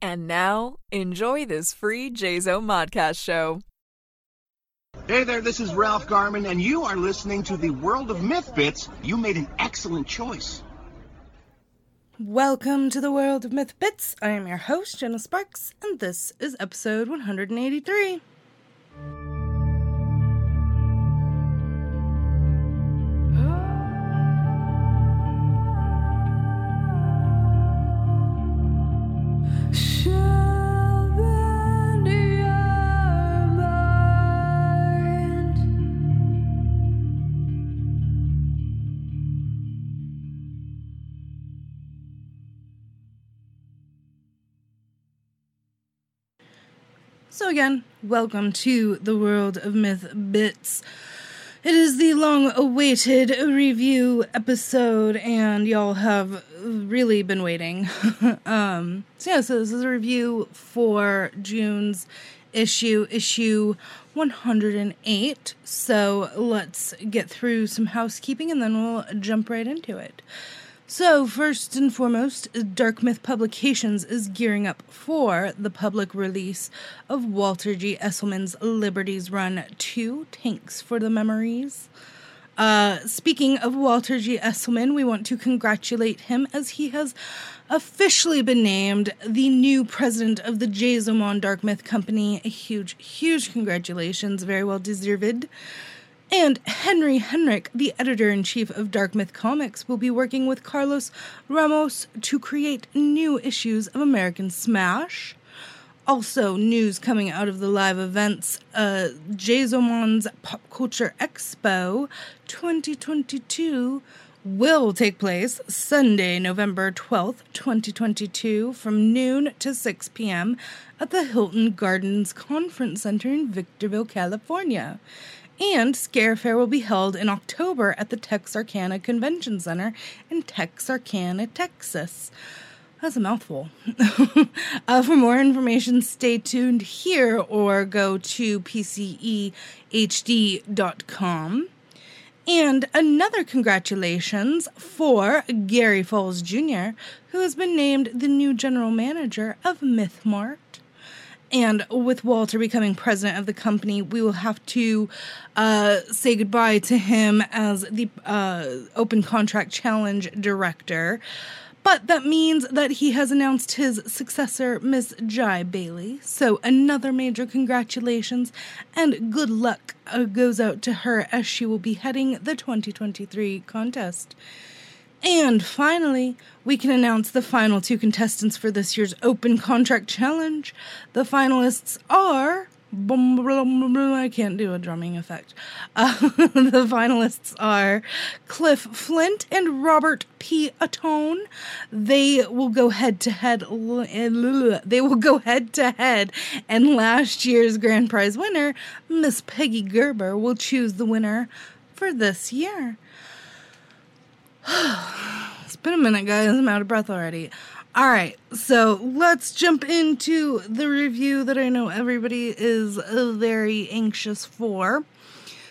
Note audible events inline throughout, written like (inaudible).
And now, enjoy this free JZO Modcast show. Hey there, this is Ralph Garman, and you are listening to the World of Myth Bits. You made an excellent choice. Welcome to the world of Myth Bits. I am your host, Jenna Sparks, and this is episode 183. So, again, welcome to the world of Myth Bits. It is the long awaited review episode, and y'all have really been waiting. (laughs) um, so, yeah, so this is a review for June's issue, issue 108. So, let's get through some housekeeping and then we'll jump right into it. So, first and foremost, Dark Myth Publications is gearing up for the public release of Walter G. Esselman's Liberties Run 2 Tanks for the Memories. Uh, speaking of Walter G. Esselman, we want to congratulate him as he has officially been named the new president of the Jazma Online Dark Myth Company. A huge, huge congratulations, very well deserved. And Henry Henrich, the editor in chief of Dark Myth Comics, will be working with Carlos Ramos to create new issues of American Smash. Also, news coming out of the live events uh, Jazma Online's Pop Culture Expo 2022 will take place Sunday, November 12th, 2022, from noon to 6 p.m. at the Hilton Gardens Conference Center in Victorville, California. And Scare Fair will be held in October at the Texarkana Convention Center in Texarkana, Texas. That's a mouthful. (laughs) uh, for more information, stay tuned here or go to PCEHD.com. And another congratulations for Gary Foles Jr., who has been named the new general manager of MythMart. And with Walter becoming president of the company, we will have to uh, say goodbye to him as the uh, Open Contract Challenge director. But that means that he has announced his successor, Miss Jai Bailey. So another major congratulations and good luck uh, goes out to her as she will be heading the 2023 contest. And finally, we can announce the final two contestants for this year's Open Contract Challenge. The finalists are. I can't do a drumming effect. Uh, (laughs) the finalists are Cliff Flint and Robert P. Atone. They will go head to head. They will go head to head, and last year's grand prize winner, Miss Peggy Gerber, will choose the winner for this year. (sighs) it's been a minute, guys. I'm out of breath already. All right, so let's jump into the review that I know everybody is very anxious for.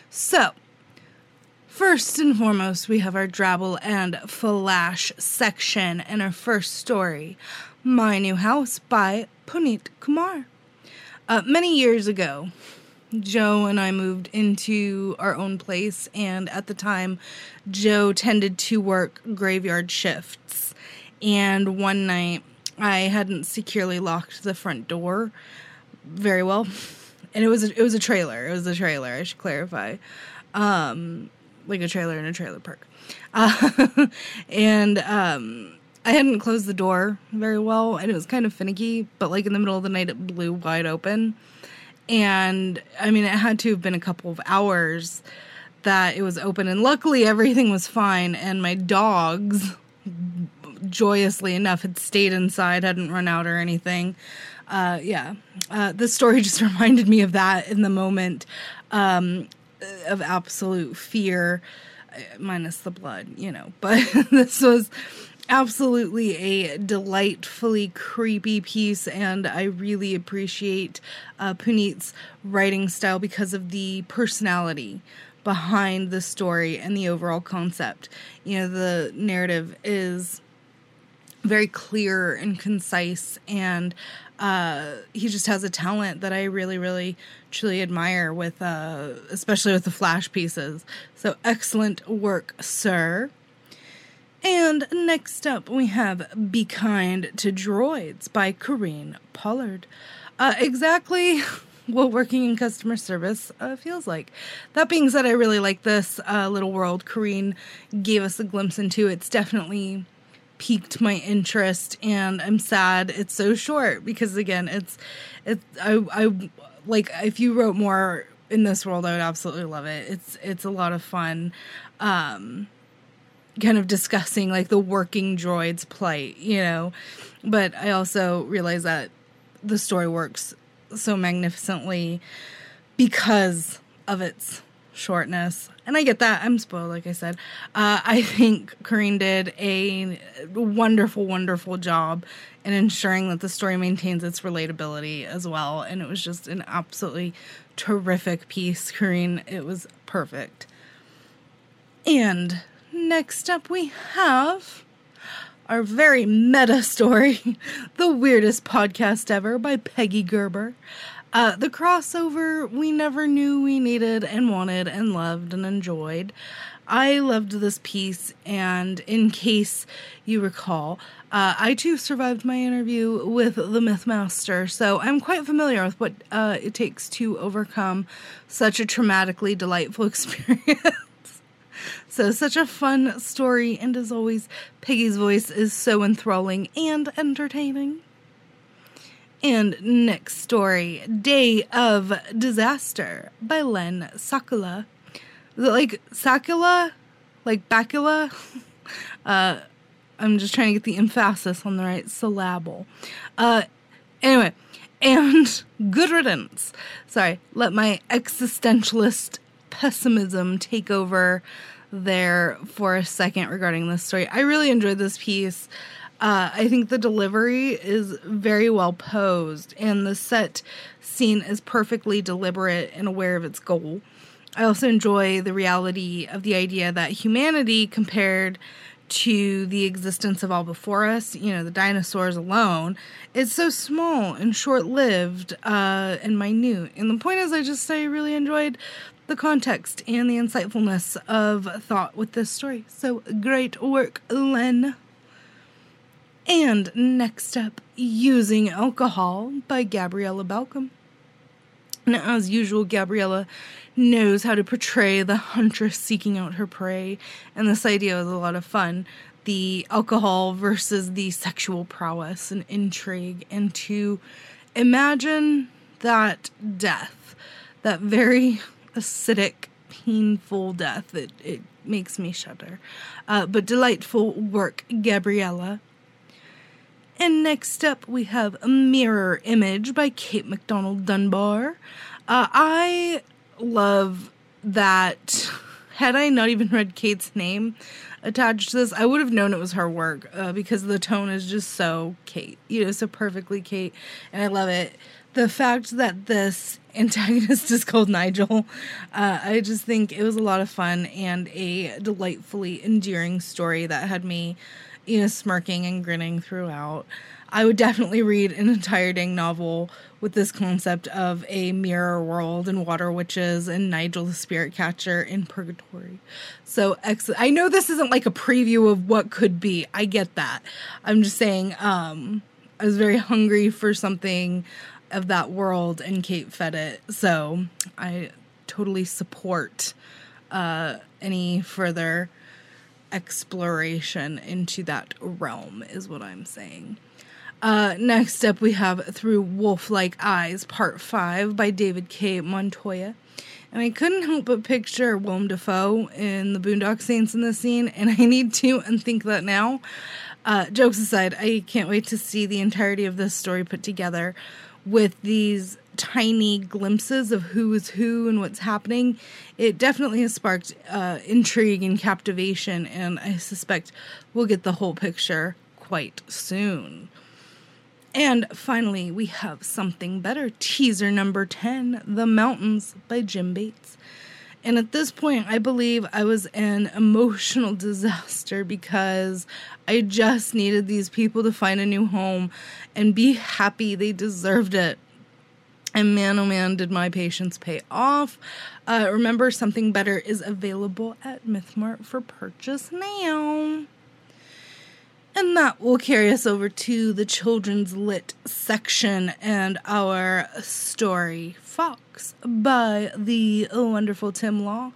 So, first and foremost, we have our Drabble and Flash section and our first story My New House by Puneet Kumar. Uh, many years ago, Joe and I moved into our own place, and at the time, Joe tended to work graveyard shifts. And one night, I hadn't securely locked the front door very well, and it was a, it was a trailer. It was a trailer. I should clarify, um, like a trailer in a trailer park, uh, (laughs) and um, I hadn't closed the door very well, and it was kind of finicky. But like in the middle of the night, it blew wide open and I mean, it had to have been a couple of hours that it was open, and luckily everything was fine. And my dogs, joyously enough, had stayed inside, hadn't run out or anything. Uh, yeah, uh, this story (laughs) just reminded me of that in the moment um, of absolute fear, minus the blood, you know. (laughs) But this was absolutely a delightfully creepy piece, and I really appreciate uh, Puneet's writing style because of the personality behind the story and the overall concept. You know, the narrative is very clear and concise and uh, he just has a talent that I really, really, truly admire with, uh, especially with the flash pieces. So excellent work, sir. And next up, we have Be Kind to Droids by Corrine Pollard. Uh, exactly (laughs) what working in customer service uh, feels like. That being said, I really like this uh, little world Corrine gave us a glimpse into. It's definitely piqued my interest and I'm sad it's so short because again it's it's I I like if you wrote more in this world I would absolutely love it. It's it's a lot of fun um kind of discussing like the working droid's plight, you know. But I also realize that the story works so magnificently because of its shortness. And I get that. I'm spoiled, like I said. Uh, I think Corrine did a wonderful, wonderful job in ensuring that the story maintains its relatability as well. And it was just an absolutely terrific piece, Corrine. It was perfect. And next up, we have our very meta story, (laughs) The Weirdest Podcast Ever by Peggy Gerber. Uh, the crossover we never knew we needed and wanted and loved and enjoyed. I loved this piece, and in case you recall, uh, I too survived my interview with the Mythmaster, so I'm quite familiar with what uh, it takes to overcome such a traumatically delightful (laughs) experience. So, such a fun story, and as always, Peggy's voice is so enthralling and entertaining. And next story Day of Disaster by Len Sakula. Like Sakula? Like Bacula? (laughs) Uh, I'm just trying to get the emphasis on the right syllable. Uh, anyway, and (laughs) good riddance. Sorry, let my existentialist pessimism take over there for a second regarding this story. I really enjoyed this piece. Uh, I think the delivery is very well posed, and the set scene is perfectly deliberate and aware of its goal. I also enjoy the reality of the idea that humanity, compared to the existence of all before us, you know, the dinosaurs alone, is so small and short lived uh, and minute. And the point is, I just I really enjoyed the context and the insightfulness of thought with this story. So great work, Len. And next up, Using Alcohol by Gabriella Balcom. Now, as usual, Gabriella knows how to portray the huntress seeking out her prey, and this idea is a lot of fun. The alcohol versus the sexual prowess and intrigue, and to imagine that death, that very acidic, painful death, it, it makes me shudder. Uh, but delightful work, Gabriella. And next up, we have a Mirror Image by Kate McDonald Dunbar. Uh, I love that. (laughs) Had I not even read Kate's name attached to this, I would have known it was her work uh, because the tone is just so Kate, you know, so perfectly Kate. And I love it. The fact that this antagonist (laughs) is called Nigel, uh, I just think it was a lot of fun and a delightfully endearing story that had me you know, smirking and grinning throughout. I would definitely read an entire dang novel with this concept of a mirror world and water witches and Nigel the spirit catcher in purgatory. So excellent. I know this isn't like a preview of what could be. I get that. I'm just saying um I was very hungry for something of that world and Kate fed it. So I totally support uh any further exploration into that realm, is what I'm saying. Uh, next up, we have Through Wolf Like Eyes, Part 5 by David K. Montoya. And I couldn't help but picture Willem Dafoe in the Boondock Saints in this scene, and (laughs) I need to unthink that now. Uh, jokes aside, I can't wait to see the entirety of this story put together with these tiny glimpses of who is who and what's happening, it definitely has sparked uh, intrigue and captivation, and I suspect we'll get the whole picture quite soon. And finally, we have something better teaser number 10 The Mountains by Jim Bates. And at this point, I believe I was an emotional (laughs) disaster because I just needed these people to find a new home and be happy. They deserved it. And man, oh man, did my patience pay off. Uh, remember, something better is available at MythMart for purchase now. And that will carry us over to the children's lit section and our story Fox by the wonderful Tim Law.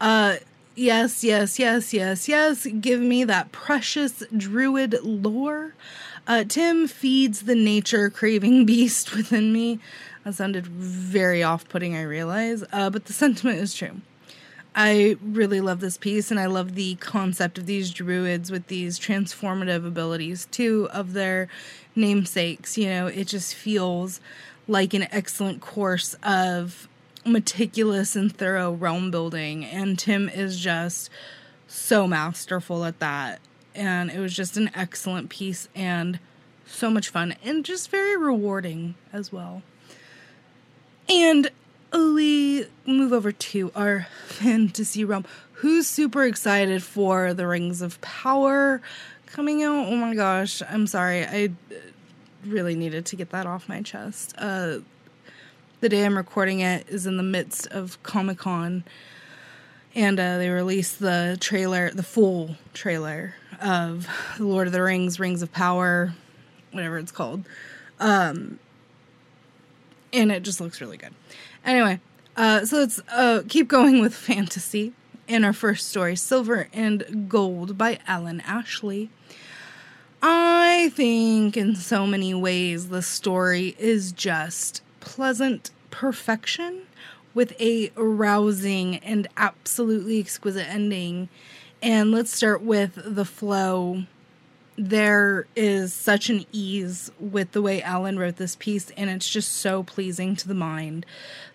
Uh, yes, yes, yes, yes, yes. Give me that precious druid lore. Uh, Tim feeds the nature craving (laughs) beast within me. That sounded very off putting, I realize, uh, but the sentiment is true. I really love this piece, and I love the concept of these druids with these transformative abilities, too, of their namesakes. You know, it just feels like an excellent course of meticulous and thorough realm building, and Tim is just so masterful at that. And it was just an excellent piece and so much fun and just very rewarding as well. And we move over to our (laughs) fantasy realm. Who's super excited for the Rings of Power coming out? Oh my gosh, I'm sorry. I really needed to get that off my chest. Uh, the day I'm recording it is in the midst of Comic Con, and uh, they released the trailer, the full trailer of Lord of the Rings, Rings of Power, whatever it's called. Um, and it just looks really good. Anyway, uh, so let's uh, keep going with fantasy. In our first story, Silver and Gold by Alan Ashley. I think in so many ways the story is just pleasant perfection with a rousing and absolutely exquisite ending. And let's start with the flow. There is such an ease with the way Alan wrote this piece, and it's just so pleasing to the mind.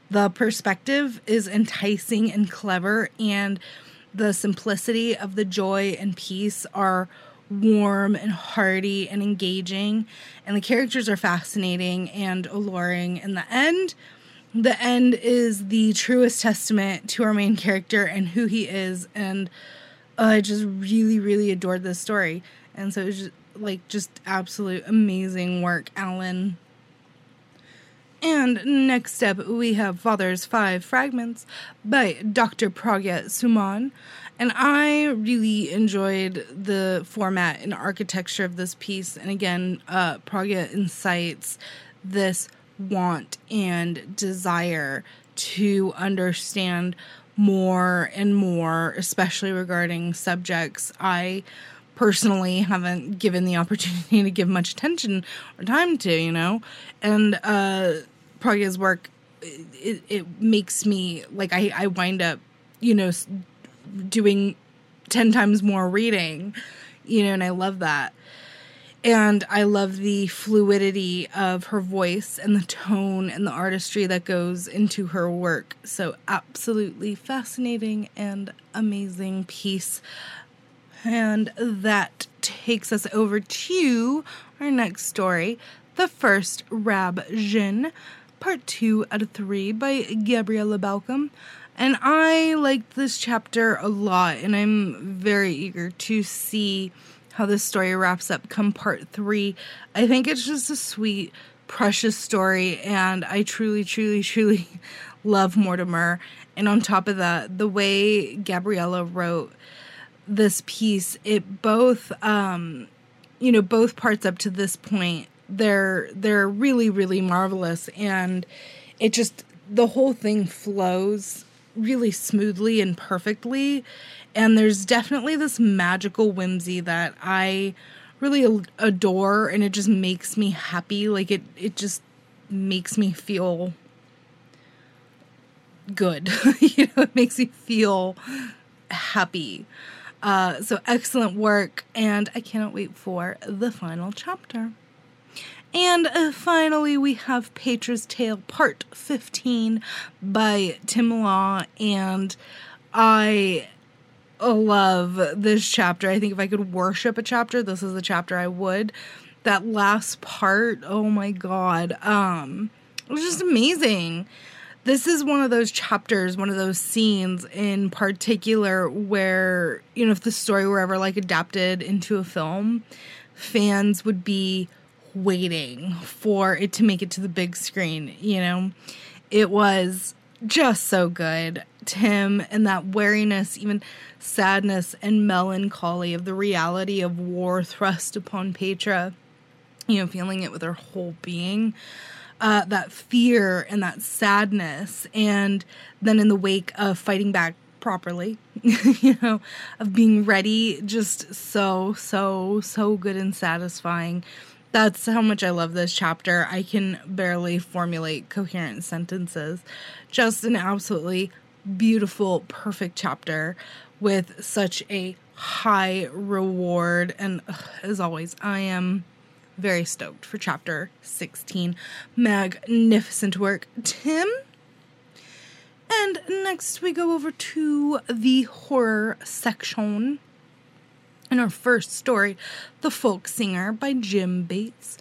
The perspective is enticing and clever, and the simplicity of the joy and peace are warm and hearty and engaging. And the characters are fascinating and alluring. In the end, the end is the truest testament to our main character and who he is. And uh, I just really, really adored this story. And so it was just like just absolute amazing work, Alan. And next up, we have Father's Five Fragments by Dr. Pragya Suman. And I really enjoyed the format and architecture of this piece. And again, uh, Pragya incites this want and desire to understand more and more, especially regarding subjects I personally haven't given the opportunity (laughs) to give much attention or time to, you know. And uh Pragya's work it, it makes me like I I wind up, you know, doing 10 times more reading, you know, and I love that. And I love the fluidity of her voice and the tone and the artistry that goes into her work. So, absolutely fascinating and amazing piece. And that takes us over to our next story, The First Rab Jin, part two out of three by Gabriella Balcom. And I liked this chapter a lot, and I'm very eager to see how this story wraps up come part three. I think it's just a sweet, precious story, and I truly, truly, truly (laughs) love Mortimer. And on top of that, the way Gabriella wrote this piece, it both um you know, both parts up to this point, they're they're really, really marvelous and it just the whole thing flows really smoothly and perfectly. And there's definitely this magical whimsy that I really adore and it just makes me happy. Like it it just makes me feel good. (laughs) you know, it makes me feel happy. Uh, so excellent work, and I cannot wait for the final chapter. And uh, finally, we have Petra's Tale Part 15 by Tim Law, and I love this chapter. I think if I could worship a chapter, this is the chapter I would. That last part, oh my god, um, it was just amazing this is one of those chapters, one of those scenes in particular where, you know, if the story were ever like adapted into a film, fans would be waiting for it to make it to the big screen, you know? It was just so good. Tim and that wariness, even sadness and melancholy of the reality of war thrust upon Petra, you know, feeling it with her whole being. Uh, that fear and that sadness, and then in the wake of fighting back properly, (laughs) you know, of being ready, just so, so, so good and satisfying. That's how much I love this chapter. I can barely formulate coherent sentences. Just an absolutely beautiful, perfect chapter with such a high reward. And ugh, as always, I am very stoked for chapter 16. Magnificent work, Tim. And next we go over to the horror section. In our first story, The Folk Singer by Jim Bates.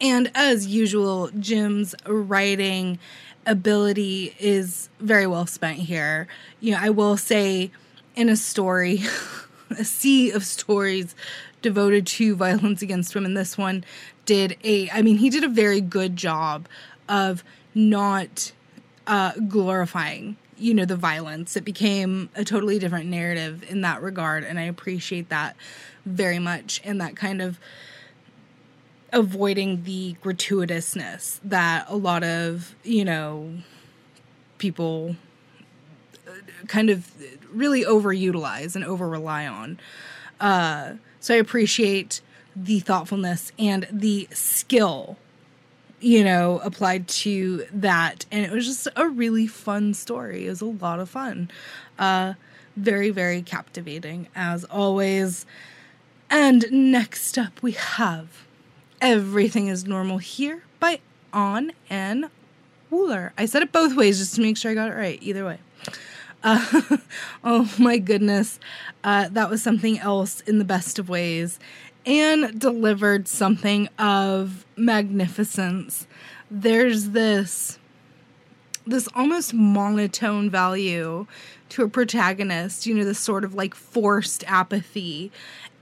And as usual, Jim's writing ability is very well spent here. You know, I will say in a story, (laughs) a sea of stories devoted to (laughs) violence against women, this one did a, I mean, he did a very good job of not uh, glorifying you know the violence. It became a totally different narrative in that regard and i appreciate that very much and that kind of avoiding the gratuitousness that a lot of you know people uh, kind of really overutilize and over rely on. Uh, so i appreciate the thoughtfulness and the skill you know, applied to that. And it was just a really fun story. It was a lot of fun. Uh, very, very captivating, as always. And next up, we have Everything is Normal Here by On and Wooler. I said it both ways just to make sure I got it right, either way. Uh, (laughs) oh my goodness. Uh, that was something else in the best of ways and delivered something of magnificence. There's this this almost monotone value to a protagonist, you know, this sort of like forced apathy.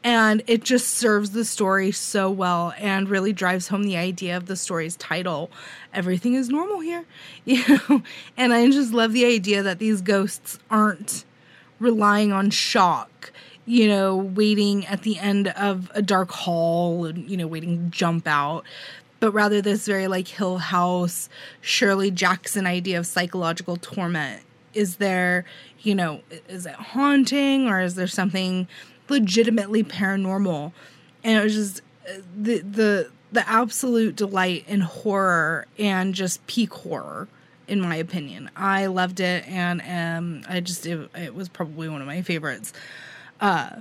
And it just serves the story so well and really drives home the idea of the story's title. Everything is normal here. (laughs) You know, and I just love the idea that these ghosts aren't relying on shock you know, waiting at the end of a dark hall and, you know, waiting to jump out. But rather, this very like Hill House, Shirley Jackson idea of psychological torment. Is there, you know, is it haunting or is there something legitimately paranormal? And it was just the, the, the absolute delight in horror and just peak horror in my opinion. I loved it and um I just it, it was probably one of my favorites. Uh,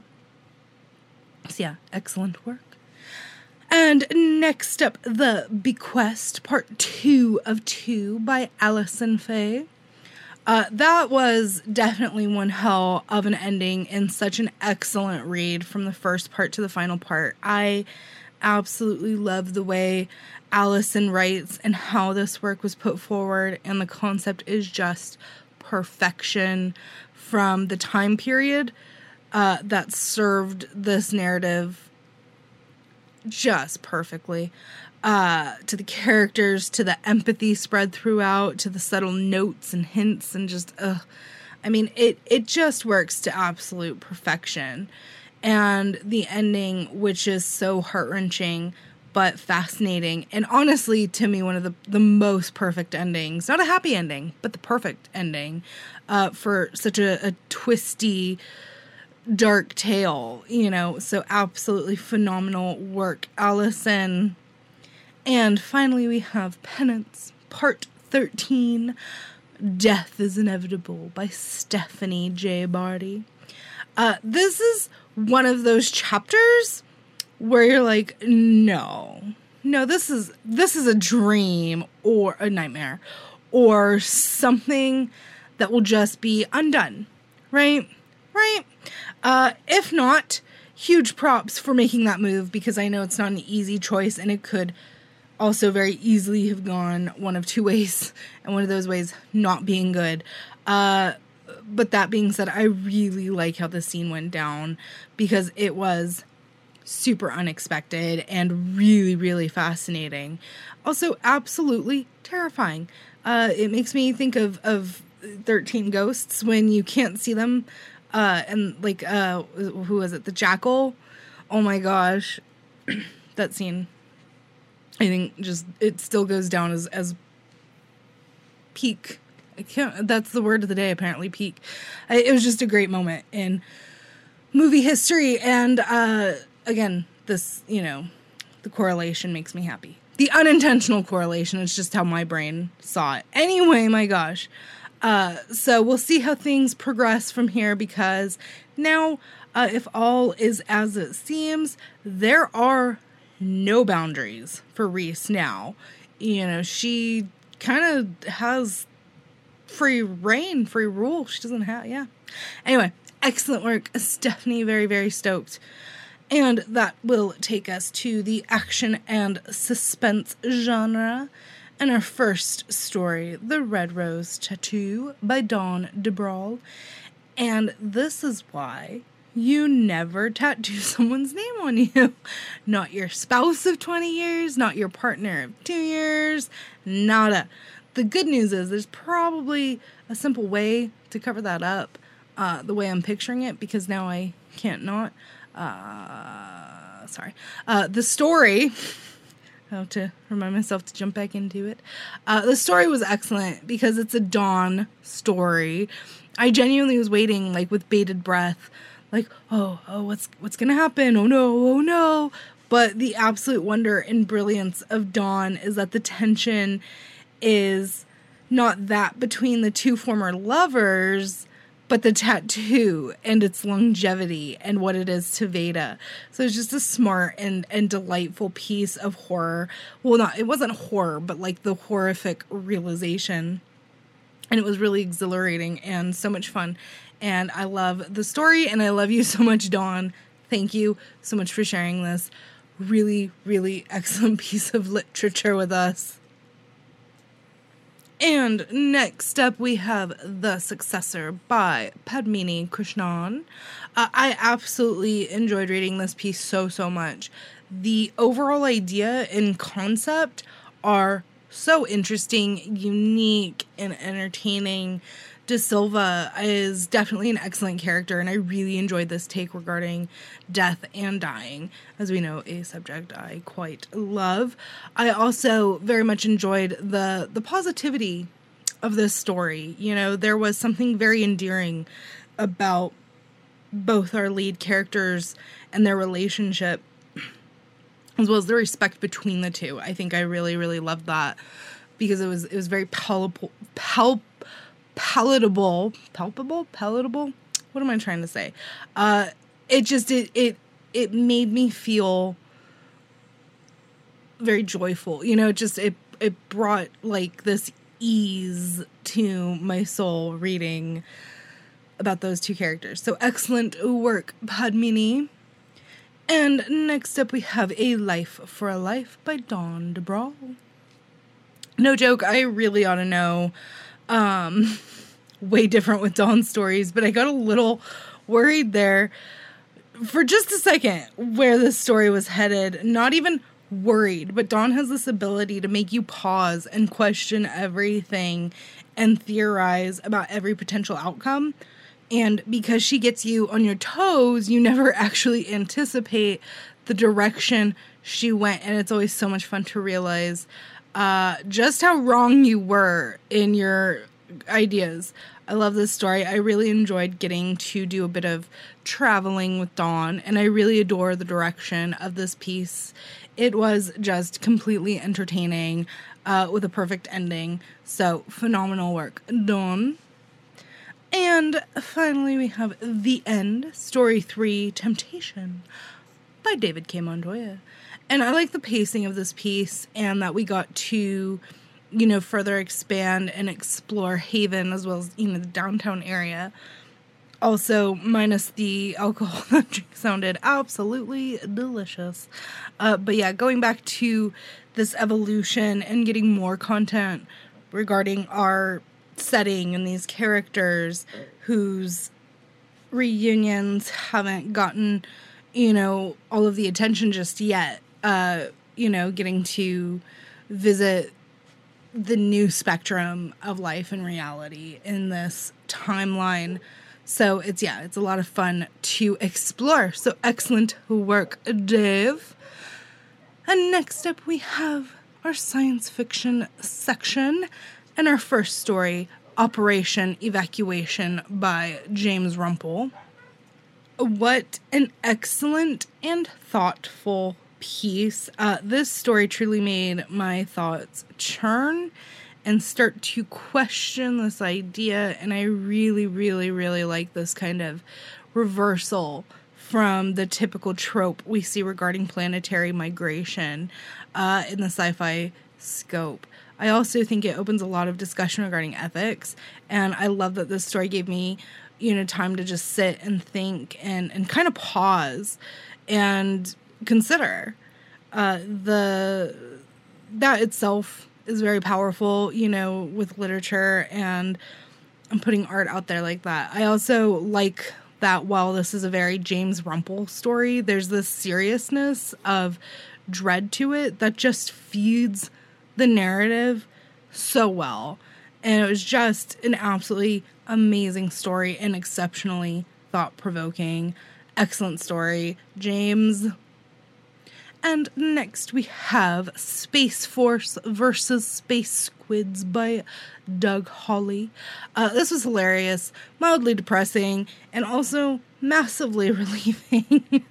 so, yeah, excellent work. And next up, The Bequest, part two of two by Allison Fay. Uh, that was definitely one hell of an ending and such an excellent read from the first part to the final part. I absolutely love the way Allison writes and how this work was put forward, and the concept is just perfection from the time period uh, that served this narrative just perfectly. Uh, to the characters, to the empathy spread throughout, to the subtle notes and hints, and just, uh, I mean, it it just works to absolute perfection. And the ending, which is so heart wrenching but fascinating, and honestly, to me, one of the the most perfect endings. Not a happy ending, but the perfect ending uh, for such a, a twisty dark tale, you know, so absolutely phenomenal work, Allison. And finally, we have Penance, Part 13 Death is Inevitable by Stephanie J. Barty. Uh, this is one of those chapters where you're like, no, no, this is this is a dream or a nightmare or something that will just be undone, right? Right? Uh, if not, huge props for making that move because I know it's not an easy choice and it could also very easily have gone one of two ways, and one of those ways not being good. Uh, but that being said, I really like how the scene went down because it was super unexpected and really, really fascinating. Also, absolutely terrifying. Uh, it makes me think of, of 13 Ghosts when you can't see them. Uh, and like, uh, who was it? The Jackal? Oh my gosh. (clears throat) that scene. I think just, it still goes down as, as peak. I can't, that's the word of the day, apparently, peak. I, it was just a great moment in movie history. And, uh, again, this, you know, the correlation makes me happy. The unintentional correlation It's just how my brain saw it. Anyway, my gosh. Uh, so we'll see how things progress from here because now, uh, if all is as it seems, there are no boundaries for Reese now. You know, she kind of has free reign, free rule. She doesn't have, yeah. Anyway, excellent work. (laughs) Stephanie, very, very stoked. And that will take us to the action and suspense genre. And our first story, The Red Rose Tattoo by Dawn DeBraal. And this is why you never tattoo (laughs) someone's name on you. Not your spouse of 20 years, not your partner of two years, nada. The good news is there's probably a simple way to cover that up uh, the way I'm picturing it because now I can't not. Uh, sorry. Uh, the story. (laughs) I have to remind myself to jump back into it. Uh, the story was excellent because it's a Dawn story. I genuinely was waiting, like with bated breath, like, oh, oh, what's what's gonna happen? Oh no, oh no! But the absolute wonder and brilliance of Dawn is that the tension is not that between the two former lovers, but the tattoo and its longevity and what it is to Veda. So it's just a smart and and delightful piece of horror. Well, not it wasn't horror, but like the horrific realization. And it was really exhilarating and so much fun. And I love the story and I love you (laughs) so much, Dawn. Thank you so much for sharing this really, really excellent (laughs) piece of literature with us. And next up, we have The Successor by Padmini Krishnan. Uh, I absolutely enjoyed reading this piece so, so much. The overall idea and concept are so interesting, unique, and entertaining. De Silva is definitely an excellent character, and I really enjoyed this take regarding death and dying, as we know, a subject I quite love. I also very much enjoyed the the positivity of this story. You know, there was something very endearing about both our lead characters and their relationship, (clears throat) as well as the respect between the two. I think I really, really loved that because it was it was very palpable, palp palatable, palpable, palatable. What am I trying to say? Uh, it just it it it made me feel very joyful. You know, just it it brought like this ease to my soul reading about those two characters. So excellent work, Padmini. And next up, we have A Life for a Life by Dawn DeBraal. No joke, I really ought to know um, (laughs) way different with Dawn's stories, but I got a little worried there for just a second where the story was headed. Not even worried, but Dawn has this ability to make you pause and question everything and theorize about every potential outcome. And because she gets you on your toes, you never (laughs) actually anticipate the direction she went. And it's always so much fun to realize uh, just how wrong you were in your ideas. I love this story. I really enjoyed getting to do a bit of traveling with Dawn, and I really adore the direction of this piece. It was just completely entertaining uh, with a perfect ending. So, phenomenal work, Dawn. And finally, we have The End, Story 3 Temptation by David K. Montoya. And I like the pacing of this piece and that we got to, you know, further expand and explore Haven as well as, you know, the downtown area. also minus the alcohol (laughs) that drink sounded absolutely delicious uh, but yeah going back to this evolution and getting more content regarding our setting and these characters whose reunions haven't gotten you know all of the attention just yet uh you know getting to visit the new spectrum of life and reality in this timeline so it's yeah, it's a lot of fun to explore. So excellent work, Dave. And next up we have our science fiction section and our first story, Operation Evacuation by James Rumpel. What an excellent and thoughtful piece. Uh, this story truly made my thoughts churn and start to question this idea. And I really, really, really like this kind of reversal from the typical trope we see regarding planetary migration uh, in the sci fi scope. I also think it opens a lot of discussion regarding ethics, and I love that this story gave me, you know, time to just sit and think and and kind of pause and consider uh, the that itself is very powerful, you know, with literature and I'm putting art out there like that. I also like that while this is a very James Rumpel story, there's this seriousness of dread to it that just feeds the narrative so well. And it was just an absolutely amazing story and exceptionally thought provoking. Excellent story. James and next we have Space Force versus Space Squids by Doug Hawley. Uh, this was hilarious, mildly depressing, and also massively (laughs) relieving.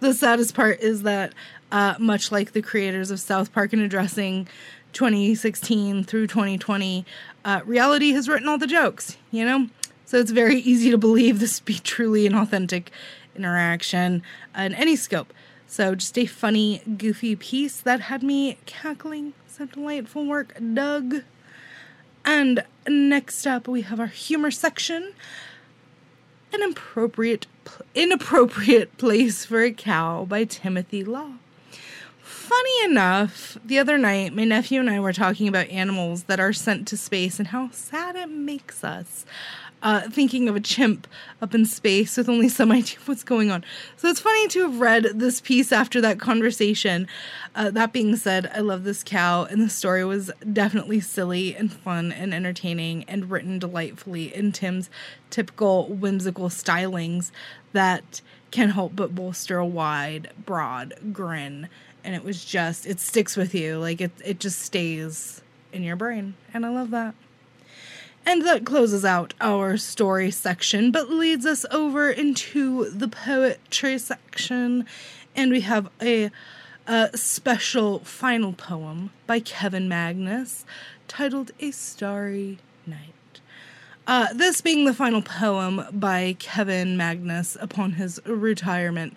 the saddest part is that, uh, much like the creators of South Park in addressing 2016 through 2020, uh, reality has written all the jokes, you know? So it's very easy to believe this to be truly an authentic interaction in any scope. So just a funny, goofy piece that had me cackling. So delightful work, Doug. And next up, we have our humor section. An appropriate, inappropriate (laughs) place for a cow by Timothy Law. Funny enough, the other night, my nephew and I were talking about animals that are sent to space and how sad it makes us uh, thinking of a chimp up in space with only some (laughs) idea of what's going on. So it's funny to have read this piece after that conversation. Uh, that being said, I love this cow, and the story was definitely silly and fun and entertaining and written delightfully in Tim's typical whimsical stylings that can help but bolster a wide, broad grin. And it was just, it sticks with you. Like it, it just stays in your brain. And I love that. And that closes out our story section, but leads us over into the poetry section. And we have a, a special final poem by Kevin Magnus titled A Starry Night. Uh, this being the final poem by Kevin Magnus upon his retirement,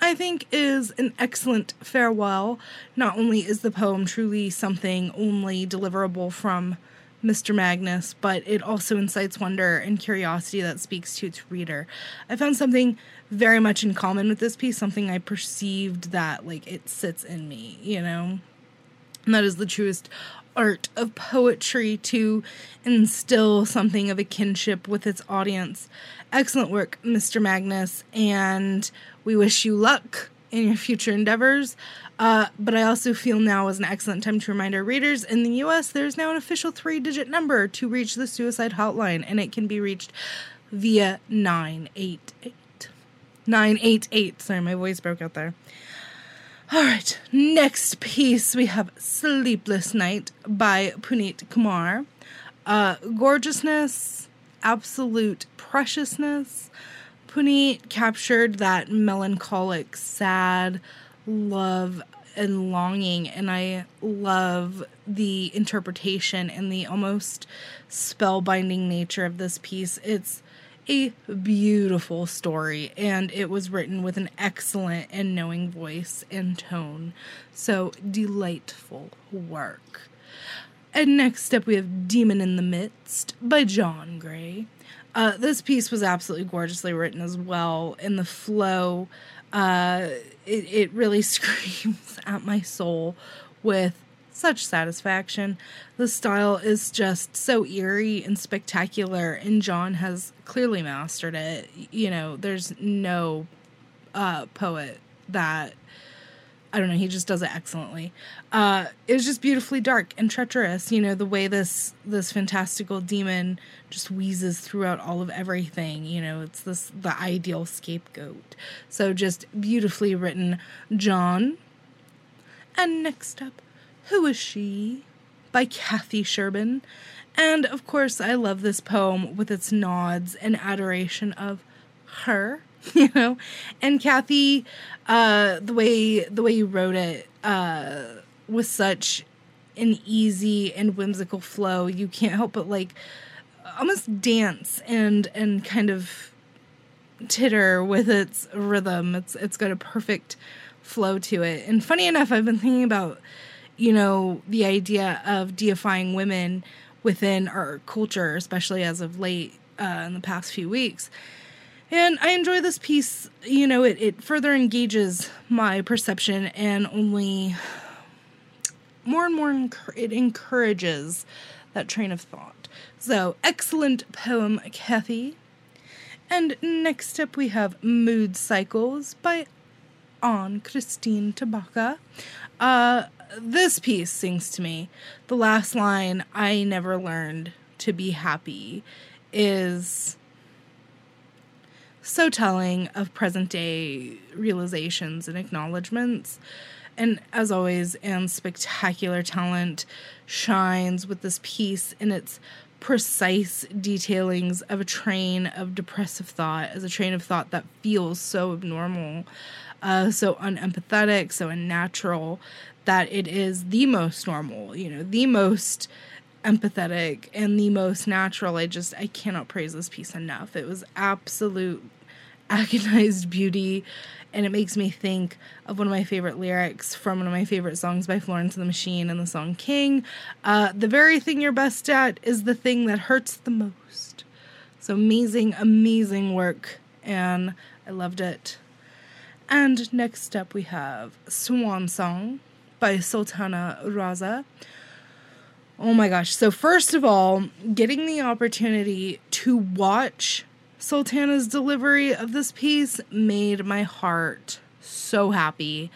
I think is an excellent farewell. Not only is the poem truly something only deliverable from Mr. Magnus, but it also incites wonder and curiosity that speaks to its reader. I found something very much in common with this piece, something I perceived that like it sits in me, you know? And that is the truest art of poetry to instill something of a kinship with its audience. Excellent work, Mr. Magnus, and we wish you luck in your future endeavors. Uh, but I also feel now is an excellent time to remind our readers in the US, there's now an official three digit number to reach the suicide hotline, and it can be reached via 988. 988. Sorry, my voice broke out there. All right, next piece we have Sleepless Night by Puneet Kumar. Uh, gorgeousness, absolute preciousness. Puneet captured that melancholic, sad, love and longing and I love the interpretation and the almost spellbinding nature of this piece. It's a beautiful story and it was written with an excellent and knowing voice and tone. So delightful work. And next up, we have Demon in the Midst by John Gray. Uh, this piece was absolutely gorgeously written as well, and the flow, uh, it, it really (laughs) screams at my soul with such satisfaction. The style is just so eerie and spectacular, and John has clearly mastered it. You know, there's no uh, poet that I don't know, he just does it excellently. Uh, it was just beautifully dark and treacherous. You know, the way this this fantastical demon just wheezes throughout all of everything. You know, it's this the ideal scapegoat. So just beautifully written, John. And next up, who is she? By Kathy Sherbin. And of course, I love this poem with its nods and adoration of her (laughs) you know? And kathy uh the way the way you wrote it uh was such an easy and whimsical flow. You can't help but like almost dance and and kind of titter with its rhythm. It's it's got a perfect flow to it. And funny enough i've been thinking about you know the idea of deifying women within our culture especially as of late uh, in the past few weeks and I enjoy this piece. You know, it, it further engages my perception and only more and more it encourages that train of thought. So, excellent poem, Kathy. And next up, we have Mood Cycles by Ann Christine Tabaka. Uh, this piece sings to me. The last line, I never learned to be happy, is so telling of present day realizations and acknowledgments. And as always, Ann's spectacular talent shines with this piece in its precise detailings of a train of depressive thought, as a train of thought that feels so abnormal, uh, so unempathetic, so unnatural, that it is the most normal, you know, the most empathetic and the most natural. I just I cannot praise this piece enough. It was absolute agonized beauty and it makes me think of one of my favorite lyrics from one of my favorite songs by Florence and the Machine and the song King. Uh, the very thing you're best at is the thing that hurts the most. So amazing, amazing work, and I loved it. And next up, we have Swan Song by Sultana Raza. Oh my gosh. So, first of all, getting the opportunity to watch Sultana's delivery of this piece made my heart so happy.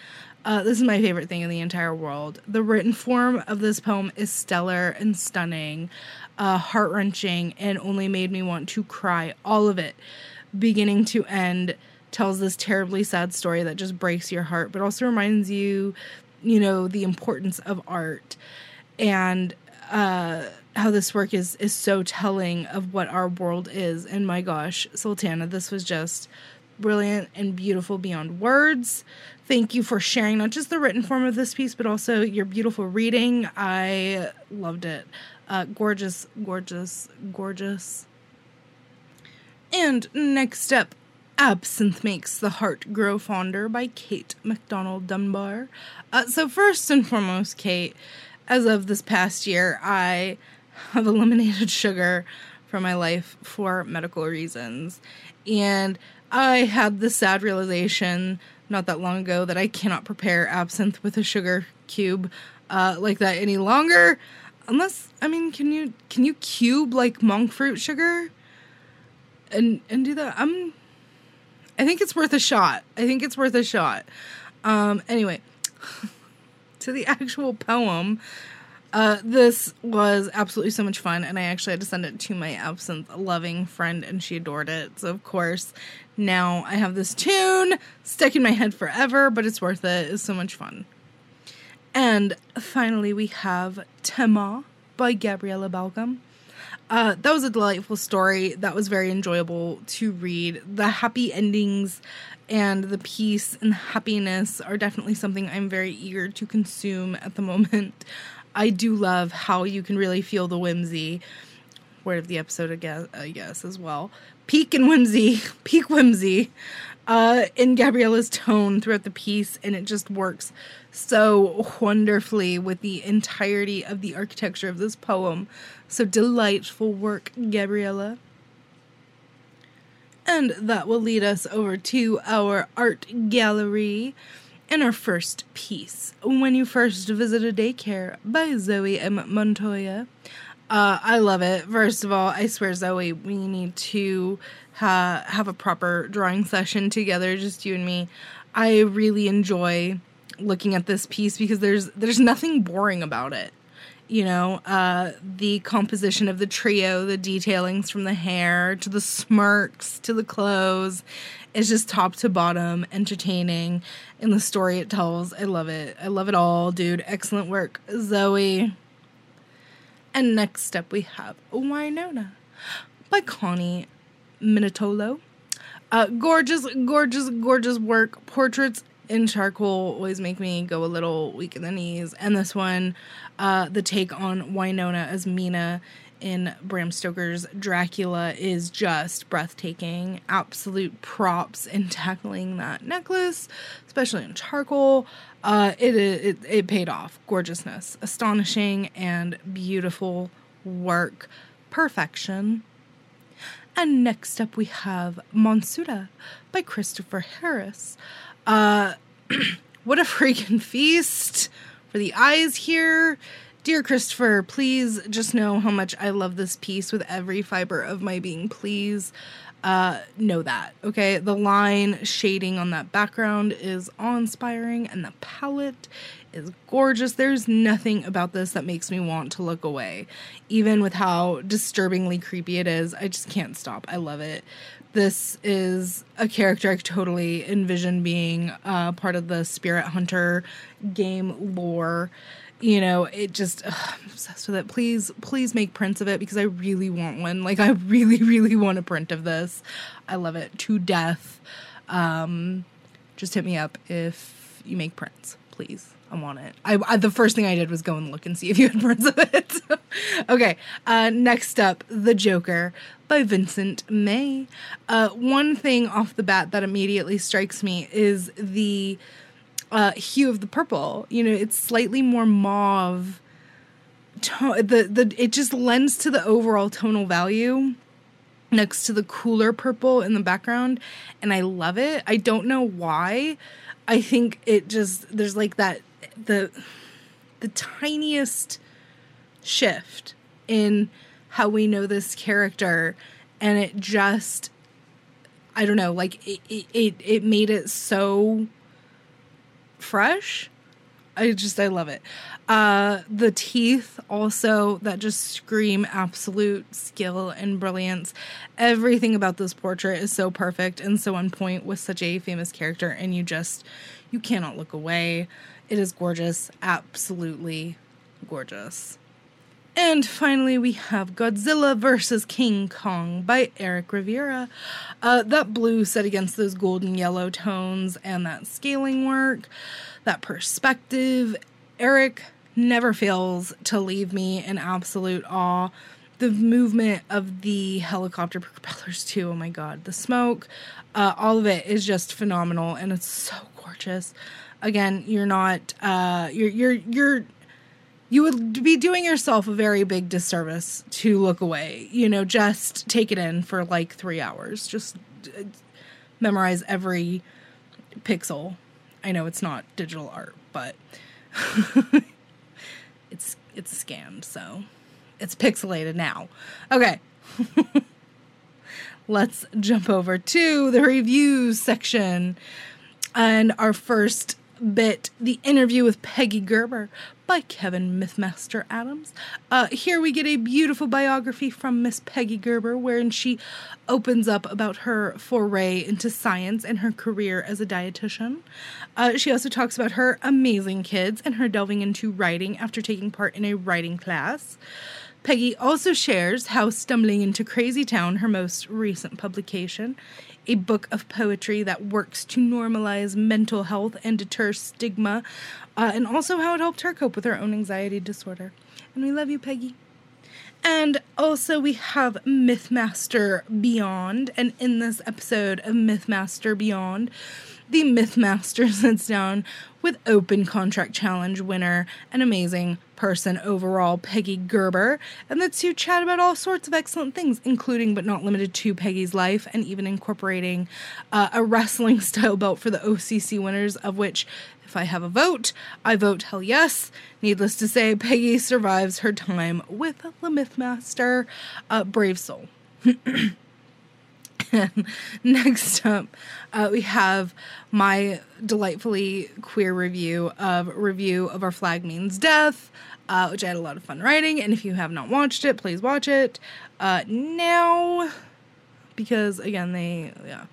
Uh, this is my favorite thing in the entire world. The written form of this poem is stellar and stunning, uh, heart wrenching, and only made me want to cry. All of it, beginning to end, tells this terribly sad story that just breaks your heart, but also reminds you, you know, the importance of art. And uh, how this work is is so telling of what our world is. And my gosh, Sultana, this was just brilliant and beautiful beyond words. Thank you for sharing not just the written form of this piece, but also your beautiful reading. I loved it. Uh, gorgeous, gorgeous, gorgeous. And next up, Absinthe Makes the Heart Grow Fonder by Kate MacDonald Dunbar. Uh, so, first and foremost, Kate, as of this past year, I (laughs) have eliminated sugar from my life for medical reasons. And I had the sad realization not that long ago that I cannot prepare absinthe with a sugar cube uh, like that any longer. Unless, I mean, can you can you cube like monk fruit sugar and and do that? I'm. I think it's worth a shot. I think it's worth a shot. Um. Anyway, (laughs) to the actual poem, uh, this was absolutely so much fun, and I actually had to send it to my absinthe loving friend, and she adored it. So, of course, now I have this tune stuck in my head forever, but it's worth it. It's so much fun. And finally, we have Tema by Gabriella Balcom. Uh, that was a delightful story. That was very enjoyable to read. The happy endings and the peace and happiness are definitely something I'm very eager to consume at the (laughs) moment. I do love how you can really feel the whimsy word of the episode, I guess, I guess as well. Peak and whimsy, (laughs) peak whimsy, uh, in Gabriella's tone throughout the piece, and it just works so wonderfully with the entirety of the architecture of this poem. So delightful work, Gabriella. And that will lead us over to our art gallery and our first piece, When You First Visit a Daycare by Zoe M. Montoya. Uh, I love it. First of all, I swear, Zoe, we need to ha- have a proper drawing session together, just you and me. I really enjoy looking at this piece because there's there's nothing boring about it you know, uh, the composition of the trio, the detailings from the hair to the smirks to the clothes is just top to bottom entertaining. And the story it tells, I love it. I love it all, dude. Excellent work, Zoe. And next up, we have Winona by Connie Minutolo. Uh, gorgeous, gorgeous, gorgeous work. Portraits in charcoal always make me go a little weak in the knees. And this one, uh, the take on Winona as Mina in Bram Stoker's Dracula is just breathtaking. Absolute props in (laughs) tackling that necklace, especially in charcoal. Uh, it, it it paid off. Gorgeousness, astonishing, and beautiful work. Perfection. And next up we have Monsuda by Christopher Harris. Uh, (clears throat) what a freaking feast for the eyes here. Dear Christopher, please just know how much I love this piece with every fiber of my being. Please uh, know that, okay? The line shading on that background is awe inspiring, and the palette is gorgeous. There's nothing about this that makes me want to look away. Even with how disturbingly creepy it is, I just can't stop. I love it this is a character I totally envision being uh, part of the Spirit Hunter game lore. You know, it just ugh, I'm obsessed with it. Please, please make prints of it because I really want one. Like, I (laughs) really, really want a print of this. I love it to death. Um, just hit me up if you make prints, please. I want it. I, I, the first thing I did was go and look and see if you had (laughs) prints of it. (laughs) okay. Uh, next up, The Joker by Vincent May. Uh, one thing off the bat that immediately strikes me is the uh, hue of the purple. You know, it's slightly more mauve. To- the the it just lends to the overall tonal value next to the cooler purple in the background and I love it. I don't know why. I think it just there's like that the the tiniest shift in how we know this character and it just i don't know like it it it made it so fresh. I just i love it. Uh the teeth also that just scream absolute skill and brilliance. Everything about this portrait is so perfect and so on point with such a famous character and you just you cannot look away. It is gorgeous. Absolutely gorgeous and finally, we have Godzilla vs. King Kong by Eric Rivera. Uh, that blue set against those golden yellow tones and that scaling work, that perspective. Eric never fails to leave me in absolute awe. The movement of the helicopter (laughs) propellers, too. Oh my god. The smoke, uh, all of it is just phenomenal and it's so gorgeous. Again, you're not, uh, you're, you're, you're, you would be doing yourself a very big disservice to look away. You know, just take it in for like three hours. Just uh, memorize every pixel. I know it's not digital art, but (laughs) it's it's scanned, so it's pixelated now. Okay. (laughs) Let's jump over to the reviews section. And our first bit, the interview with Peggy Gerber by Kevin Mythmaster Adams. Uh, here we get a beautiful biography from Miss Peggy Gerber, wherein she opens up about her foray into science and her career as a dietitian. Uh, she also talks about her amazing kids and her delving into writing after taking part in a writing class. Peggy also shares how stumbling into Crazy Town, her most recent publication, a book of poetry that works to normalize mental health and deter stigma, uh, and also how it helped her cope with her own anxiety disorder. And we love you, Peggy. And also, we have Mythmaster Beyond. And in this episode of Mythmaster Beyond, the Mythmaster (laughs) sits down with Open Contract Challenge winner and amazing person overall, Peggy Gerber, and the two chat about all sorts of excellent things, including but not limited to Peggy's life and even incorporating uh, a wrestling (laughs) style belt for the OCC winners, of which if I have a vote, I vote hell yes. Needless to say, Peggy survives her time with the Mythmaster. Uh, brave soul. (laughs) next up, uh, we have my delightfully queer review of review of Our Flag Means Death, uh, which I had a lot of fun writing. And if you have not watched it, please watch it uh, now, because again, they yeah.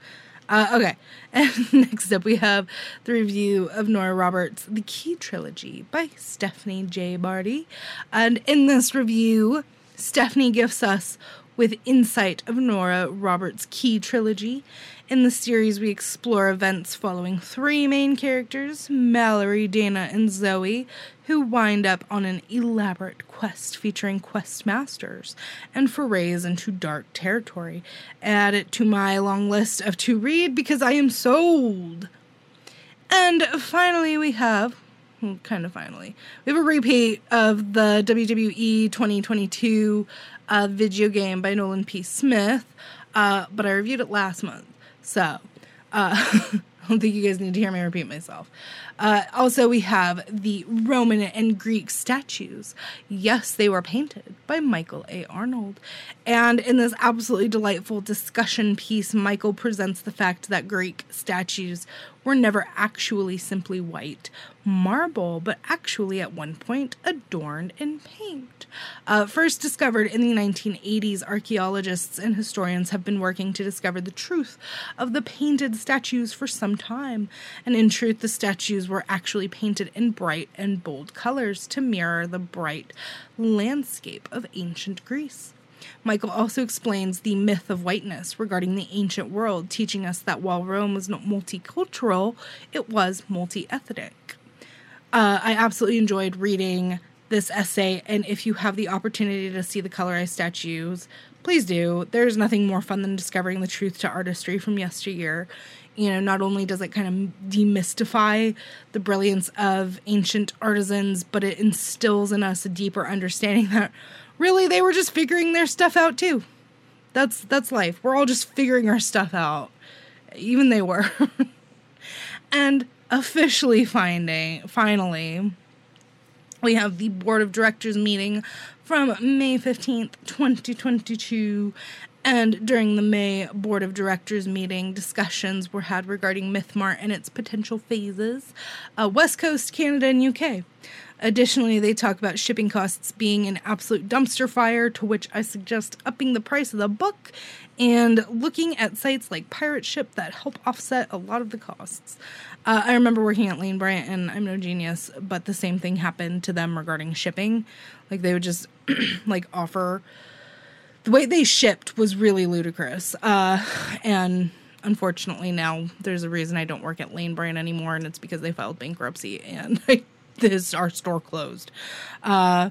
Uh, okay, (laughs) and next up we have the review of Nora Roberts' The Key Trilogy by Stephanie J. Barty. And in this review, Stephanie gifts us with insight of Nora Roberts' Key trilogy. In the series, we explore events following three main characters Mallory, Dana, and Zoe, who wind up on an elaborate quest featuring quest masters and forays into dark territory. Add it to my long list of to read because I am sold. And finally, we have kind of finally. We have a repeat of the WWE 2022 uh, video game by Nolan P. Smith, uh, but I reviewed it last month. So, uh, (laughs) I don't think you guys need to hear me repeat myself. Uh, also, we have the Roman and Greek statues. Yes, they were painted by Michael A. Arnold. And in this absolutely delightful discussion piece, Michael presents the fact that Greek statues were never actually simply white marble, but actually at one point adorned in paint. Uh, first discovered in the 1980s, archaeologists and historians have been working to discover the truth of the painted statues for some time. And in truth, the statues were actually painted in bright and bold colors to mirror the bright landscape of ancient Greece. Michael also explains the myth of whiteness regarding the ancient world, teaching us that while Rome was not multicultural, it was multi ethnic. Uh, I absolutely enjoyed reading this essay, and if you have the opportunity to see the colorized statues, please do. There's nothing more fun than discovering the truth to artistry from yesteryear. You know, not only does it kind of demystify the brilliance of ancient artisans, but it instills in us a deeper understanding (laughs) that really they were just figuring their stuff out too. That's that's life. We're all just figuring our stuff out. Even they were. (laughs) and officially finding finally we have the board of directors meeting from May 15th, 2022. And during the May Board of Directors meeting, discussions were had regarding MythMart and its potential phases, uh, West Coast, Canada, and UK. Additionally, they talk about shipping costs being an absolute dumpster fire, to which I suggest upping the price of the book and looking at sites like Pirate Ship that help offset a lot of the costs. Uh, I remember working at Lane Bryant, and I'm no genius, but the same thing happened to them regarding shipping. Like they would just (clears throat) like offer the way they shipped was really ludicrous. Uh, and unfortunately, now there's a reason I don't work at Lane Bryant anymore, and it's because they filed bankruptcy and (laughs) (laughs) this our store closed. Uh,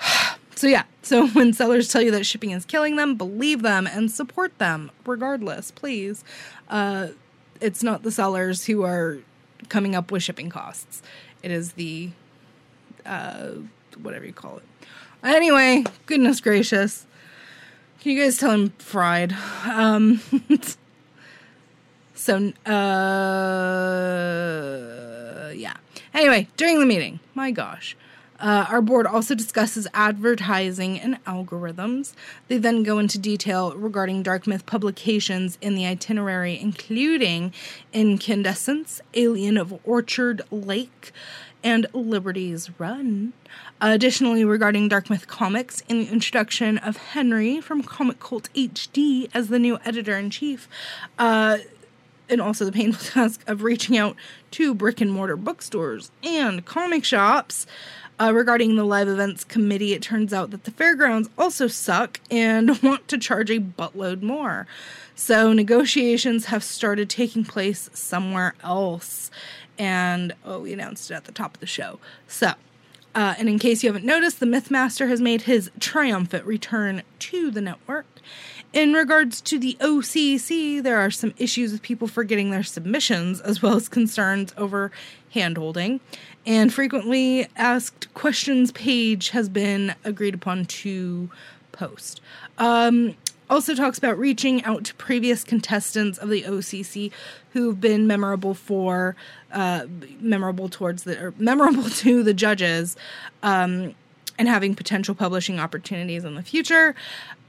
(sighs) so yeah, so (laughs) when sellers tell you that shipping is killing them, believe them and support them regardless, please. Uh, it's not the sellers who are coming up with shipping costs. It is the uh, whatever you call it. Anyway, goodness gracious. Can you guys tell him fried? Um, (laughs) so, uh, yeah. Anyway, during the meeting, my gosh. Uh, our board also discusses advertising and algorithms. They then go into detail regarding Dark Myth publications in the itinerary, including Incandescence, Alien of Orchard Lake, and Liberty's Run. Additionally, regarding Dark Myth Comics, in the introduction of Henry from Comic Cult HD as the new editor in chief, uh, and also the painful (laughs) task of reaching out to brick and mortar bookstores and comic shops. Uh, regarding the live events committee, it turns out that the fairgrounds also suck and (laughs) want to charge a buttload more. So negotiations have started taking place somewhere else. And oh, we announced it at the top of the show. So Uh, and in case you haven't noticed, the Mythmaster has made his triumphant return to the network. In regards to the OCC, there are some issues with people forgetting their submissions, as well as concerns over handholding. And frequently asked questions page has been agreed upon to post. Um, also talks about reaching out to previous contestants of the OCC who've been memorable for, uh, memorable towards the, or memorable (laughs) to the judges, um, and having potential publishing opportunities in the future.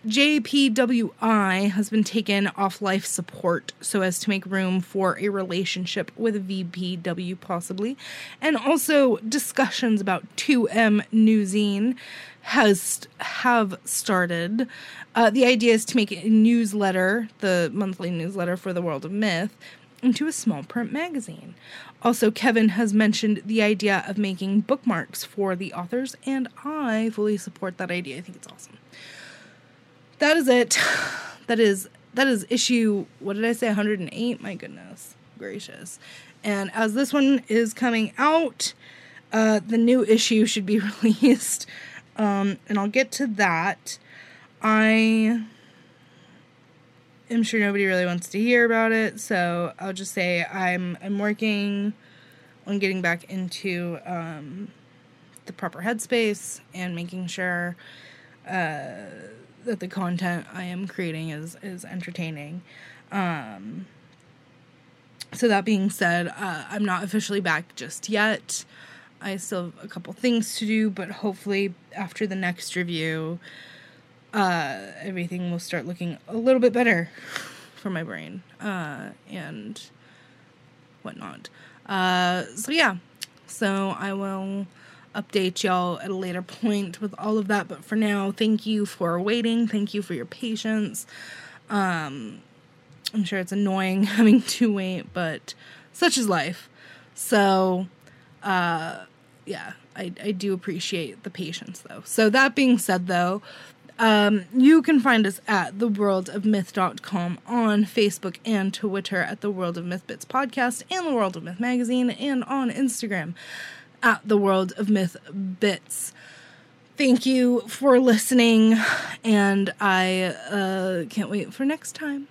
JPWI has been taken off life support so as to make room for a relationship with VPW, possibly. And also, discussions about 2M Newzine has have started. Uh, the idea is to make a newsletter, the monthly newsletter for the World of Myth, into a small print magazine. Also, Kevin has mentioned the idea of making bookmarks for the authors, and I fully support that idea. I think it's awesome that is it. (sighs) That is that is issue what did I say 108? My goodness gracious. And as this one is coming out, uh, the new issue should be (laughs) released. Um, and I'll get to that. I am sure nobody really wants to hear about it, so I'll just say I'm I'm working on getting back into um, the proper headspace and making sure uh, that the content I am creating is is entertaining. Um, so that being said, uh, I'm not officially back just yet. I still have a couple things to do, but hopefully after the next review, uh, everything will start looking a little bit better for my brain uh, and whatnot. Uh, so yeah, so I will update y'all at a later point with all of that. But for now, thank you for waiting. Thank you for your patience. Um, I'm sure it's annoying (laughs) having to wait, but such is life. So, uh, yeah, I, I do appreciate the patience though. So, that being said, though, um, you can find us at theworldofmyth.com on Facebook and Twitter at the World of Myth Bits podcast and the World of Myth magazine and on Instagram at the World of Myth Bits. Thank you for listening, and I uh, can't wait for next time.